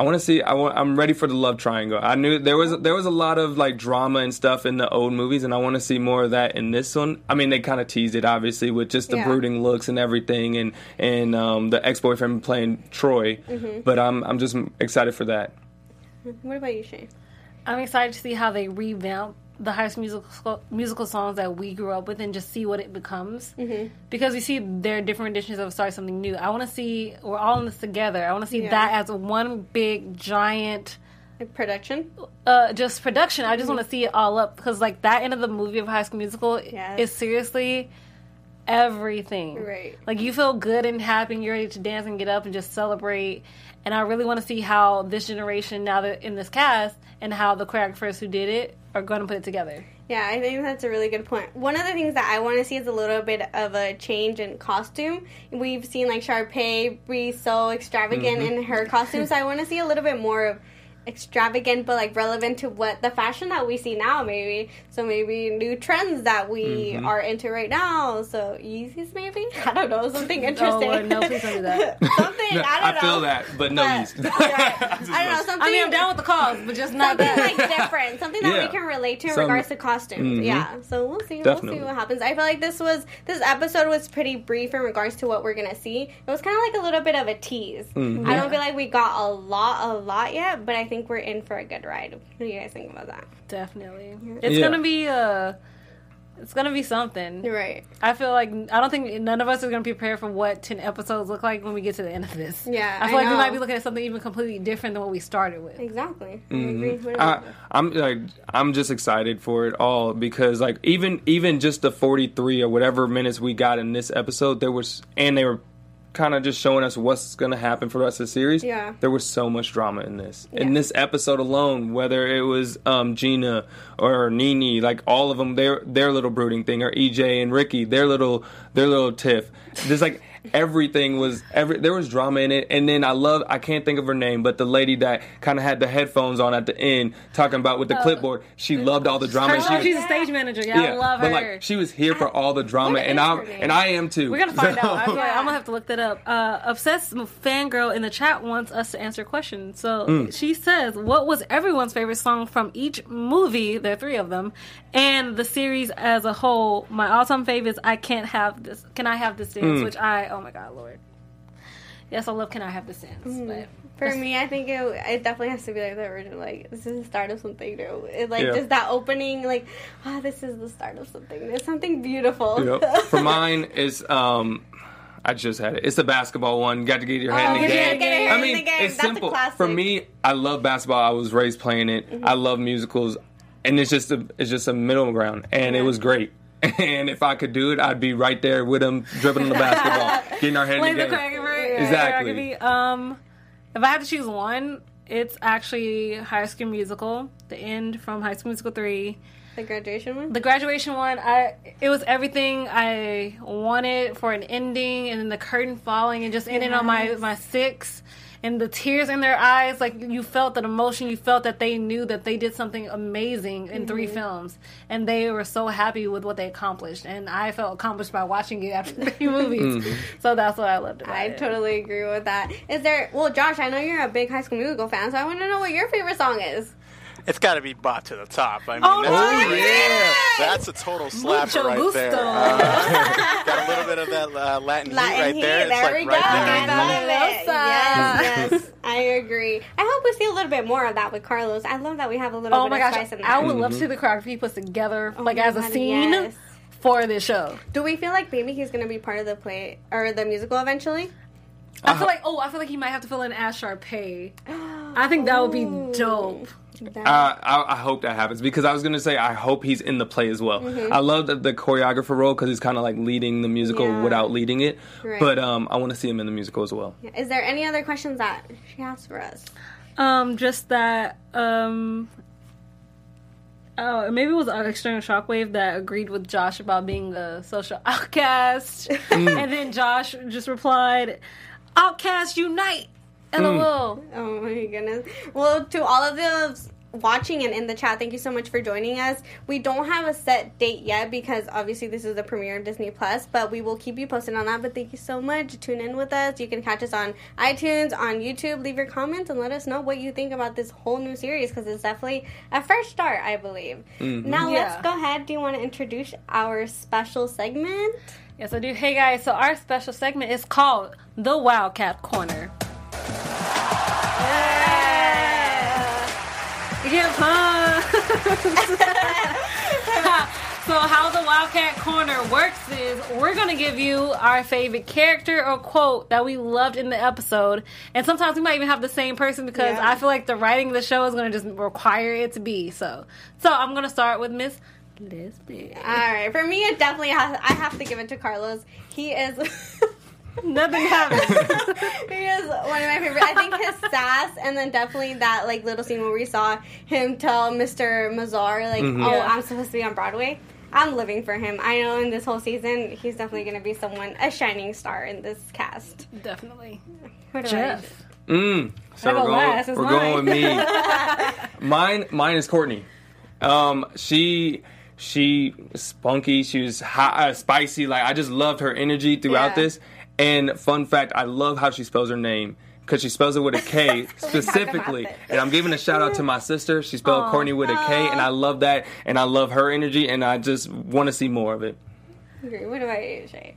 [SPEAKER 3] I want to see. I want. I'm ready for the love triangle. I knew there was there was a lot of like drama and stuff in the old movies, and I want to see more of that in this one. I mean, they kind of teased it obviously with just the
[SPEAKER 1] Yeah.
[SPEAKER 3] brooding looks and everything, and and um, the ex boyfriend playing Troy.
[SPEAKER 1] Mm-hmm.
[SPEAKER 3] But I'm I'm just excited for that.
[SPEAKER 1] What about you, Shane?
[SPEAKER 4] I'm excited to see how they revamp the High School musical musical songs that we grew up with and just see what it becomes. Mm-hmm. Because we see their different editions of Start Something New. I want to see we're all in this together. I want to see
[SPEAKER 1] Yeah.
[SPEAKER 4] that as one big giant.
[SPEAKER 1] Like production?
[SPEAKER 4] Uh, just production. I just want to see it all up because, like, that end of the movie of High School Musical
[SPEAKER 1] Yes.
[SPEAKER 4] is seriously everything.
[SPEAKER 1] Right.
[SPEAKER 4] Like, you feel good and happy, and you're ready to dance and get up and just celebrate. And I really want to see how this generation, now that in this cast, and how the choreographers who did it are going to put it together.
[SPEAKER 1] Yeah, I think that's a really good point. One of the things that I want to see is a little bit of a change in costume. We've seen like Sharpay be so extravagant
[SPEAKER 3] Mm-hmm.
[SPEAKER 1] in her costume, so I want to see a little bit more of extravagant but like relevant to what the fashion that we see now maybe so maybe new trends that we
[SPEAKER 3] Mm-hmm.
[SPEAKER 1] are into right now so Yeezys maybe <laughs> i don't know something <laughs>
[SPEAKER 4] Oh,
[SPEAKER 1] interesting
[SPEAKER 4] Lord, no, please don't do that. <laughs>
[SPEAKER 1] something
[SPEAKER 3] No,
[SPEAKER 1] i don't know I
[SPEAKER 3] feel that, but no
[SPEAKER 1] But-
[SPEAKER 3] yeast.
[SPEAKER 1] yeah. i don't know something
[SPEAKER 4] I mean, I'm down with the cause, but just not
[SPEAKER 1] something
[SPEAKER 4] that.
[SPEAKER 1] like different, something that
[SPEAKER 3] Yeah.
[SPEAKER 1] we can relate to in
[SPEAKER 3] Some-
[SPEAKER 1] regards to costumes.
[SPEAKER 3] Mhm.
[SPEAKER 1] Yeah, so we'll see. We'll see what happens. I feel like this was this episode was pretty brief in regards to what we're gonna see. It was kind of like a little bit of a tease.
[SPEAKER 3] Mhm.
[SPEAKER 1] I don't feel like we got a lot, a lot yet, but I think we're in for a good ride. What do you guys think about that?
[SPEAKER 4] Definitely, it's
[SPEAKER 3] Yeah.
[SPEAKER 4] gonna be uh it's gonna be something.
[SPEAKER 1] Right.
[SPEAKER 4] I feel like I don't think none of us are gonna be prepared for what ten episodes look like when we get to the end of this.
[SPEAKER 1] Yeah,
[SPEAKER 4] I feel
[SPEAKER 1] I
[SPEAKER 4] like we might be looking at something even completely different than what we started with.
[SPEAKER 1] Exactly. I
[SPEAKER 3] Mm-hmm.
[SPEAKER 1] agree. What
[SPEAKER 3] I,
[SPEAKER 1] about you?
[SPEAKER 3] I'm like I'm just excited for it all because like even even just the 43 or whatever minutes we got in this episode there was and they were kind of just showing us what's going to happen for the rest of the series.
[SPEAKER 1] Yeah.
[SPEAKER 3] There was so much drama in this.
[SPEAKER 1] Yeah.
[SPEAKER 3] In this episode alone, whether it was um, Gina or Nini, like all of them, their their little brooding thing, or EJ and Ricky, their little their little tiff. There's like everything was every there was drama in it and then i love i can't think of her name but the lady that kind of had the headphones on at the end talking about with the clipboard she loved all the drama
[SPEAKER 4] Her,
[SPEAKER 3] she
[SPEAKER 4] oh,
[SPEAKER 3] was,
[SPEAKER 4] she's a stage manager. Yeah, I love her.
[SPEAKER 3] but like she was here for all the drama and i
[SPEAKER 1] her name?
[SPEAKER 3] and i am too
[SPEAKER 4] We're gonna find
[SPEAKER 3] So- <laughs>
[SPEAKER 4] out. I feel like I'm gonna have to look that up. Uh, obsessed fangirl in the chat wants us to answer questions. So
[SPEAKER 3] Mm.
[SPEAKER 4] she says, "What was everyone's favorite song from each movie? There are three of them, and the series as a whole. My all-time favorites. I can't have this. Can I have this dance?
[SPEAKER 3] Mm.
[SPEAKER 4] Which I. Oh my god, Lord. Yes, I love. Can I have the dance?
[SPEAKER 1] Mm-hmm.
[SPEAKER 4] But
[SPEAKER 1] For me, I think it, it definitely has to be like the original. Like this is the start of something new. It, like
[SPEAKER 3] Yeah.
[SPEAKER 1] just that opening. Like ah, this is the start of something. There's something beautiful.
[SPEAKER 3] Yep. For <laughs> mine is um I just had it. It's the basketball one. You got to get your head
[SPEAKER 1] Oh,
[SPEAKER 3] in the
[SPEAKER 1] get
[SPEAKER 3] game.
[SPEAKER 1] get
[SPEAKER 3] I mean,
[SPEAKER 1] the game.
[SPEAKER 3] it's
[SPEAKER 1] That's a
[SPEAKER 3] simple.
[SPEAKER 1] classic.
[SPEAKER 3] For me, I love basketball. I was raised playing it. I love musicals, and it's just a it's just a middle ground, and it was great. <laughs> And if I could do it, I'd be right there with them, dribbling the basketball, <laughs> getting our head in
[SPEAKER 4] Like
[SPEAKER 3] the
[SPEAKER 4] the
[SPEAKER 3] Exactly.
[SPEAKER 4] Um, if I had to choose one, it's actually High School Musical. The end from High School Musical three.
[SPEAKER 1] The graduation one.
[SPEAKER 4] The graduation one, I it was everything I wanted for an ending, and then the curtain falling and just ending on my my six, and the tears in their eyes. Like you felt that emotion, you felt that they knew that they did something amazing in three films, and they were so happy with what they accomplished, and I felt accomplished by watching it after three <laughs> movies. So that's what I loved about
[SPEAKER 1] I
[SPEAKER 4] it.
[SPEAKER 1] totally agree with that. Is there? Well, Josh, I know you're a big High School Musical fan, so I want to know what your favorite song is.
[SPEAKER 5] It's got to be Bop to the top. I mean,
[SPEAKER 4] Oh,
[SPEAKER 5] that's,
[SPEAKER 3] my
[SPEAKER 5] great.
[SPEAKER 3] God.
[SPEAKER 5] that's a total slapper
[SPEAKER 4] Mucho
[SPEAKER 5] right
[SPEAKER 4] gusto.
[SPEAKER 5] there. Uh, <laughs> got a little bit of that uh, Latin,
[SPEAKER 1] Latin
[SPEAKER 5] heat right
[SPEAKER 1] heat,
[SPEAKER 5] there. It's
[SPEAKER 1] there
[SPEAKER 5] like
[SPEAKER 1] we
[SPEAKER 5] right
[SPEAKER 1] go.
[SPEAKER 5] there.
[SPEAKER 1] I love it. Yes, yes, I agree. I hope we see a little bit more of that with Carlos. I love that we have a little
[SPEAKER 4] Oh
[SPEAKER 1] bit
[SPEAKER 4] my
[SPEAKER 1] of
[SPEAKER 4] gosh,
[SPEAKER 1] spice in that.
[SPEAKER 4] I would love to mm-hmm. see the choreography he puts together, oh like
[SPEAKER 1] my
[SPEAKER 4] as a scene
[SPEAKER 1] yes.
[SPEAKER 4] for this show.
[SPEAKER 1] Do we feel like maybe he's gonna be part of the play or the musical eventually?
[SPEAKER 4] I feel uh-huh. like oh, I feel like he might have to fill in as Sharpay. <gasps> I think that would be dope.
[SPEAKER 1] That-
[SPEAKER 3] Uh, I, I hope that happens because I was gonna say I hope he's in the play as well.
[SPEAKER 1] Mm-hmm.
[SPEAKER 3] I love the, the choreographer role because he's kind of like leading the musical
[SPEAKER 1] Yeah.
[SPEAKER 3] without leading it.
[SPEAKER 1] Right.
[SPEAKER 3] But um, I want to see him in the musical as well.
[SPEAKER 1] Is there any other questions that she has for us?
[SPEAKER 4] Um, just that um. Oh, maybe it was an external shockwave that agreed with Josh about being a social <laughs> outcast, and then Josh just replied, "Outcast unite!" Mm. LOL.
[SPEAKER 1] Oh my goodness. Well, to all of those watching and in the chat, thank you so much for joining us. We don't have a set date yet because obviously this is the premiere of Disney Plus, but we will keep you posted on that. But thank you so much. Tune in with us. You can catch us on iTunes, on YouTube. Leave your comments and let us know what you think about this whole new series because it's definitely a fresh start, I believe. Mm-hmm. Now
[SPEAKER 4] Yeah.
[SPEAKER 1] let's go ahead. Do you want to introduce our special segment?
[SPEAKER 4] Yes, I do. Hey guys, so our special segment is called the Wildcat Corner. <laughs> So how the Wildcat Corner works is we're gonna give you our favorite character or quote that we loved in the episode, and sometimes we might even have the same person because
[SPEAKER 1] Yeah.
[SPEAKER 4] I feel like the writing of the show is gonna just require it to be so. So I'm gonna start with Miss Lisbeth.
[SPEAKER 1] All right, for me, it definitely has. I have to give it to Carlos. He is. <laughs> <laughs>
[SPEAKER 4] Nothing happens. <laughs>
[SPEAKER 1] he is one of my favorite. I think his sass, and then definitely that like little scene where we saw him tell Mr. Mazzara like,
[SPEAKER 3] Mm-hmm.
[SPEAKER 1] "Oh,
[SPEAKER 4] Yeah.
[SPEAKER 1] I'm supposed to be on Broadway." I'm living for him. I know in this whole season, he's definitely going to be someone, a shining star in this cast.
[SPEAKER 4] Definitely.
[SPEAKER 1] Who do I-
[SPEAKER 4] Jeff.
[SPEAKER 3] Mm. So we're going, we're going with
[SPEAKER 4] mine.
[SPEAKER 3] me. <laughs> mine, mine is Courtney. Um, she, she was spunky. She was hot, uh, spicy. Like I just loved her energy throughout
[SPEAKER 1] Yeah.
[SPEAKER 3] this. And fun fact, I love how she spells her name because she spells it with a K <laughs> specifically. And I'm giving a shout out to my sister. She spelled Courtney with a K, and I love that. And I love her energy, and I just want to see more of it.
[SPEAKER 1] Agree. What do I say?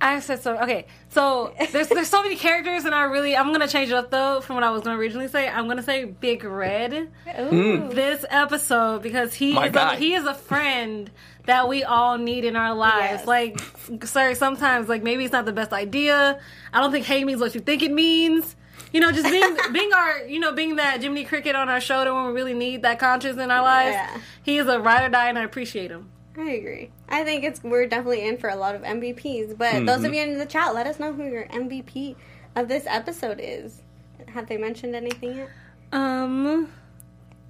[SPEAKER 4] I said so. Okay, so there's there's so many characters, and I really I'm gonna change it up though from what I was gonna originally say. I'm gonna say Big Red
[SPEAKER 1] Ooh. Hmm.
[SPEAKER 4] this episode because he
[SPEAKER 3] My
[SPEAKER 4] is
[SPEAKER 3] guy.
[SPEAKER 4] a, he is a friend that we all need in our lives.
[SPEAKER 1] Yes.
[SPEAKER 4] Like, sorry, sometimes like maybe it's not the best idea. I don't think hate means what you think it means. You know, just being <laughs> being our you know being that Jiminy Cricket on our shoulder when we really need that conscience in our lives.
[SPEAKER 1] Yeah.
[SPEAKER 4] He is a ride or die, and I appreciate him.
[SPEAKER 1] I agree. I think it's we're definitely in for a lot of MVPs. But those of you in the chat, let us know who your MVP of this episode is. Have they mentioned anything yet?
[SPEAKER 4] Um,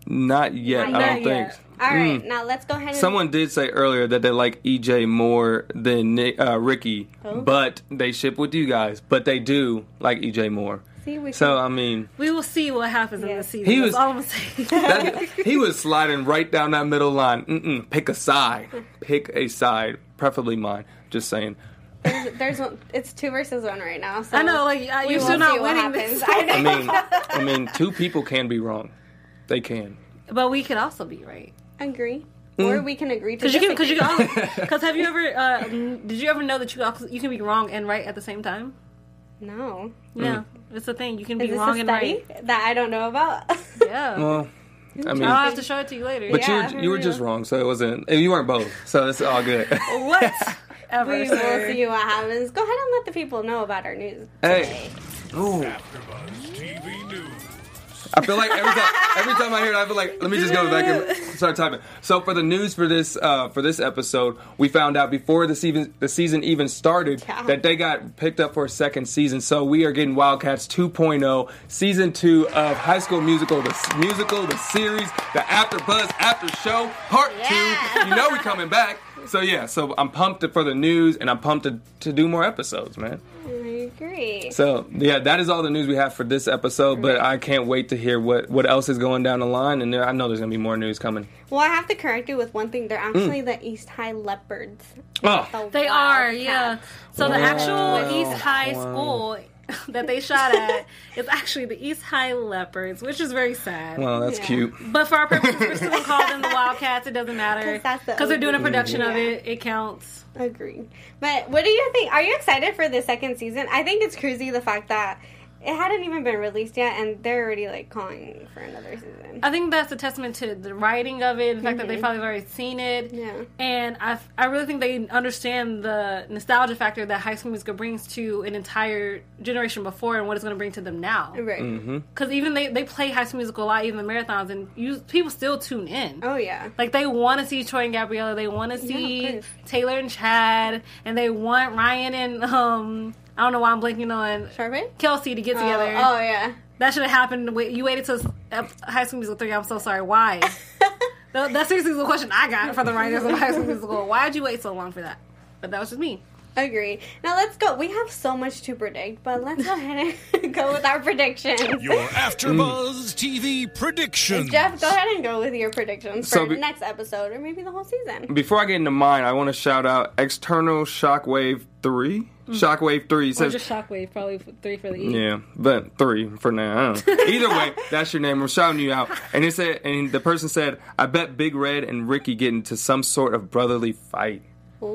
[SPEAKER 3] Not yet,
[SPEAKER 1] Not
[SPEAKER 3] I don't
[SPEAKER 4] yet.
[SPEAKER 3] think.
[SPEAKER 1] All right, now let's go ahead and
[SPEAKER 3] Someone did say earlier that they like EJ more than Nick, uh, Ricky,
[SPEAKER 1] Oh.
[SPEAKER 3] but they ship with you guys. But they do like EJ more.
[SPEAKER 1] see. We
[SPEAKER 3] So I mean,
[SPEAKER 4] we will see what happens in
[SPEAKER 1] the
[SPEAKER 4] season.
[SPEAKER 3] He was-
[SPEAKER 4] all I'm <laughs>
[SPEAKER 3] that, he was sliding right down that middle line. Mm-mm, pick a side. <laughs> Pick a side, preferably mine. Just saying.
[SPEAKER 1] there's, there's one, it's two versus one right now. So
[SPEAKER 4] I know, like uh, you're still not winning this,
[SPEAKER 1] I.
[SPEAKER 3] I mean, <laughs> I mean, two people can be wrong. They can.
[SPEAKER 4] but we could also be right.
[SPEAKER 1] agree,
[SPEAKER 3] Mm.
[SPEAKER 1] or we can agree to
[SPEAKER 4] Because you can, because you can, <laughs> because have you ever, uh, mm, did you ever know that you also, you can be wrong and right at the same time?
[SPEAKER 1] no.
[SPEAKER 4] Yeah, it's a thing. You can
[SPEAKER 1] Is
[SPEAKER 4] be
[SPEAKER 1] this
[SPEAKER 4] wrong
[SPEAKER 1] a
[SPEAKER 4] and
[SPEAKER 1] study
[SPEAKER 4] right.
[SPEAKER 1] that I don't know about? <laughs>
[SPEAKER 4] Yeah,
[SPEAKER 3] Well, I mean,
[SPEAKER 4] I'll have to show it to you later.
[SPEAKER 3] but
[SPEAKER 1] Yeah,
[SPEAKER 3] you were, you were just wrong. So it wasn't. You weren't both. So it's all good. <laughs>
[SPEAKER 4] what? Ever,
[SPEAKER 1] we will
[SPEAKER 4] sir.
[SPEAKER 1] see what happens. Go ahead and let the people know about our news.
[SPEAKER 3] Hey. Ooh.
[SPEAKER 6] TV News.
[SPEAKER 3] I feel like every time, every time I hear it, I feel like let me just go back and start typing. So for the news for this uh, for this episode, we found out before the season the season even started
[SPEAKER 1] Yeah.
[SPEAKER 3] that they got picked up for a second season. So we are getting Wildcats 2.0, season two of High School Musical, the musical, the series, the AfterBuzz After Show Part
[SPEAKER 1] Yeah.
[SPEAKER 3] Two. You know we're coming back. So yeah, so I'm pumped for the news and I'm pumped to, to do more episodes, man.
[SPEAKER 1] I agree.
[SPEAKER 3] So yeah, that is all the news we have for this episode. But I can't wait to hear what what else is going down the line, and there, I know there's gonna be more news coming.
[SPEAKER 1] Well, I have to correct you with one thing. They're mm. actually the East High Leopards.
[SPEAKER 3] Oh,
[SPEAKER 1] The
[SPEAKER 4] They are,
[SPEAKER 1] Wildcats.
[SPEAKER 4] yeah. So the actual East High
[SPEAKER 3] Wow.
[SPEAKER 4] School <laughs> that they shot at is actually the East High Leopards, which is very sad.
[SPEAKER 3] well, that's
[SPEAKER 1] Yeah.
[SPEAKER 3] cute.
[SPEAKER 4] But for our purposes, we're still gonna call them the Wildcats. It doesn't matter
[SPEAKER 1] 'Cause that's the
[SPEAKER 4] because they're doing a
[SPEAKER 1] OG.
[SPEAKER 4] production of it. It counts.
[SPEAKER 1] Agreed. But what do you think? Are you excited for the second season? I think it's crazy the fact that it hadn't even been released yet, and they're already like calling for another season.
[SPEAKER 4] I think that's a testament to the writing of it, the fact that they probably have already seen it.
[SPEAKER 1] Yeah.
[SPEAKER 4] And I, I really think they understand the nostalgia factor that High School Musical brings to an entire generation before and what it's going to bring to them now.
[SPEAKER 1] Right.
[SPEAKER 3] Mm-hmm.
[SPEAKER 4] Because even they, they play High School Musical a lot, even the marathons, and you, people still tune in.
[SPEAKER 1] Oh yeah.
[SPEAKER 4] Like they want to see Troy and Gabriella, they want to see
[SPEAKER 1] course.
[SPEAKER 4] Taylor and Chad, and they want Ryan and um I don't know why I'm blanking on
[SPEAKER 1] Sharpay?
[SPEAKER 4] Kelsi to get
[SPEAKER 1] Oh,
[SPEAKER 4] together.
[SPEAKER 1] oh yeah.
[SPEAKER 4] That should have happened. Wait, You waited till High School Musical three. I'm so sorry. Why? <laughs> That- That's seriously the question I got from the writers of High School Musical. Why did you wait so long for that? But that was just me.
[SPEAKER 1] Agree. Now let's go. We have so much to predict, but let's go ahead and <laughs> go with our predictions.
[SPEAKER 6] Your <laughs> AfterBuzz TV predictions.
[SPEAKER 1] Jeff, go ahead and go with your predictions for
[SPEAKER 3] So be-
[SPEAKER 1] next episode or maybe the whole season.
[SPEAKER 3] Before I get into mine, I want to shout out External Shockwave Three. Hmm. Shockwave Three
[SPEAKER 4] Or
[SPEAKER 3] says.
[SPEAKER 4] just Shockwave, probably three for the E.
[SPEAKER 3] Yeah, but three for now. I don't know. Either way, <laughs> that's your name. I'm shouting you out. And it said, and the person said, "I bet Big Red and Ricky get into some sort of brotherly fight."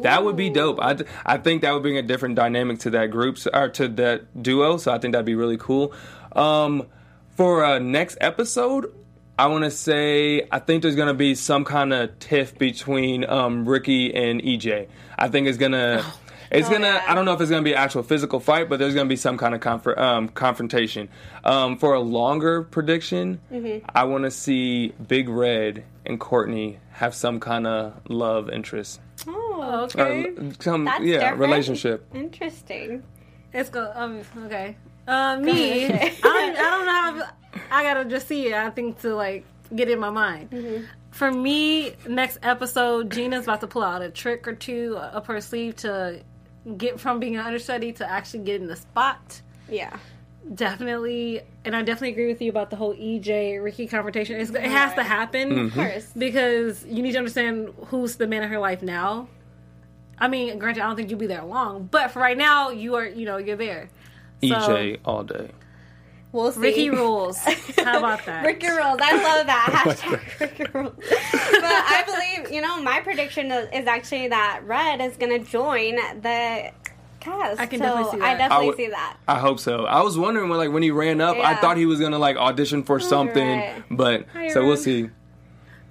[SPEAKER 3] That would be dope. I, I think that would bring a different dynamic to that group or to that duo. So I think that'd be really cool. Um, for uh, next episode, I want to say I think there's gonna be some kind of tiff between um, Ricky and EJ. I think it's gonna. It's
[SPEAKER 1] Oh,
[SPEAKER 3] gonna.
[SPEAKER 1] yeah.
[SPEAKER 3] I don't know if it's gonna be an actual physical fight, but there's gonna be some kind of confer- um, confrontation. Um, for a longer prediction,
[SPEAKER 1] Mm-hmm.
[SPEAKER 3] I want to see Big Red and Courtney have some kind of love interest.
[SPEAKER 1] Oh,
[SPEAKER 4] Okay.
[SPEAKER 3] Uh, some
[SPEAKER 1] That's
[SPEAKER 3] yeah
[SPEAKER 1] different.
[SPEAKER 3] relationship.
[SPEAKER 1] Interesting.
[SPEAKER 4] It's go. Um, okay. Uh, me. I, don't, I don't know how. I gotta just see it. I think to like get in my mind.
[SPEAKER 1] Mm-hmm.
[SPEAKER 4] For me, next episode, Gina's about to pull out a trick or two up her sleeve to get from being an understudy to actually get in the spot.
[SPEAKER 1] Yeah.
[SPEAKER 4] Definitely, and I definitely agree with you about the whole EJ Ricky confrontation. It's, it has to happen mm-hmm.
[SPEAKER 1] Of course.
[SPEAKER 4] because you need to understand who's the man in her life now. I mean, granted, I don't think you'll be there long, but for right now, you are. You know, you're there.
[SPEAKER 3] EJ E all day.
[SPEAKER 1] We'll see.
[SPEAKER 4] Ricky rules. <laughs> How about that?
[SPEAKER 1] Ricky rules. I love that <laughs> hashtag Ricky rules. But I believe you know my prediction is is actually that Red is going to join the cast.
[SPEAKER 4] I can
[SPEAKER 1] so
[SPEAKER 4] definitely see
[SPEAKER 1] I
[SPEAKER 4] that.
[SPEAKER 1] definitely
[SPEAKER 3] I would-
[SPEAKER 1] see that.
[SPEAKER 3] I hope so. I was wondering when like when he ran up, I thought he was gonna like audition for something,
[SPEAKER 1] Right.
[SPEAKER 3] but
[SPEAKER 4] Hi,
[SPEAKER 3] so we'll see.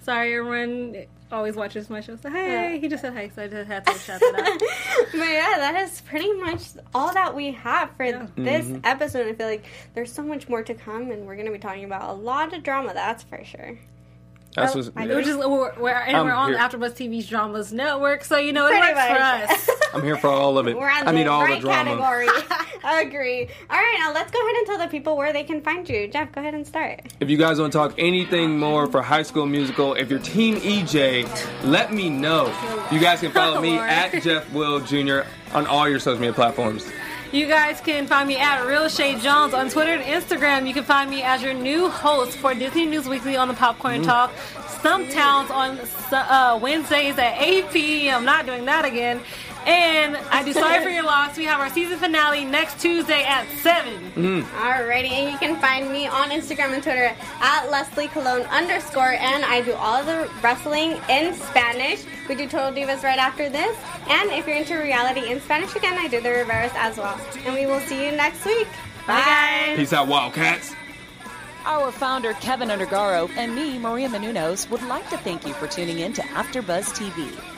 [SPEAKER 4] Sorry, everyone always watches my show. So hey, he just said hi, so I just had to shout that out. <laughs>
[SPEAKER 1] But yeah, that is pretty much all that we have for this
[SPEAKER 3] Mm-hmm.
[SPEAKER 1] episode. I feel like there's so much more to come, and we're going to be talking about a lot of drama. That's for sure.
[SPEAKER 3] That's what's,
[SPEAKER 1] I
[SPEAKER 3] yeah.
[SPEAKER 4] Which is we're, we're, and we're on
[SPEAKER 3] here.
[SPEAKER 4] AfterBuzz TV's Dramas Network, so you know it
[SPEAKER 1] Pretty
[SPEAKER 4] works for us. <laughs>
[SPEAKER 3] I'm here for all of it.
[SPEAKER 1] We're on
[SPEAKER 3] I
[SPEAKER 1] the
[SPEAKER 3] need all
[SPEAKER 1] right
[SPEAKER 3] the drama.
[SPEAKER 1] category. I <laughs> <laughs> agree. All right, now let's go ahead and tell the people where they can find you. Jeff, go ahead and start.
[SPEAKER 3] If you guys want to talk anything more for High School Musical, if you're Team EJ, let me know. You guys can follow me at Jeff Will Jr. on all your social media platforms.
[SPEAKER 4] You guys can find me at Real Chae Jones on Twitter and Instagram. You can find me as your new host for Disney News Weekly on the Popcorn Talk. Some towns on uh, Wednesdays at 8 p.m. Not doing that again. And I do Sorry for Your Loss. We have our season finale next Tuesday at 7. Mm-hmm.
[SPEAKER 1] Alrighty, and you can find me on Instagram and Twitter at Leslie Colon underscore, and I do all the wrestling in Spanish. We do Total Divas right after this, and if you're into reality in Spanish again, I do the Riveras as well. And we will see you next week. Bye, guys.
[SPEAKER 3] Peace out, Wildcats.
[SPEAKER 2] Our founder, Kevin Undergaro, and me, Maria Menounos, would like to thank you for tuning in to AfterBuzz TV.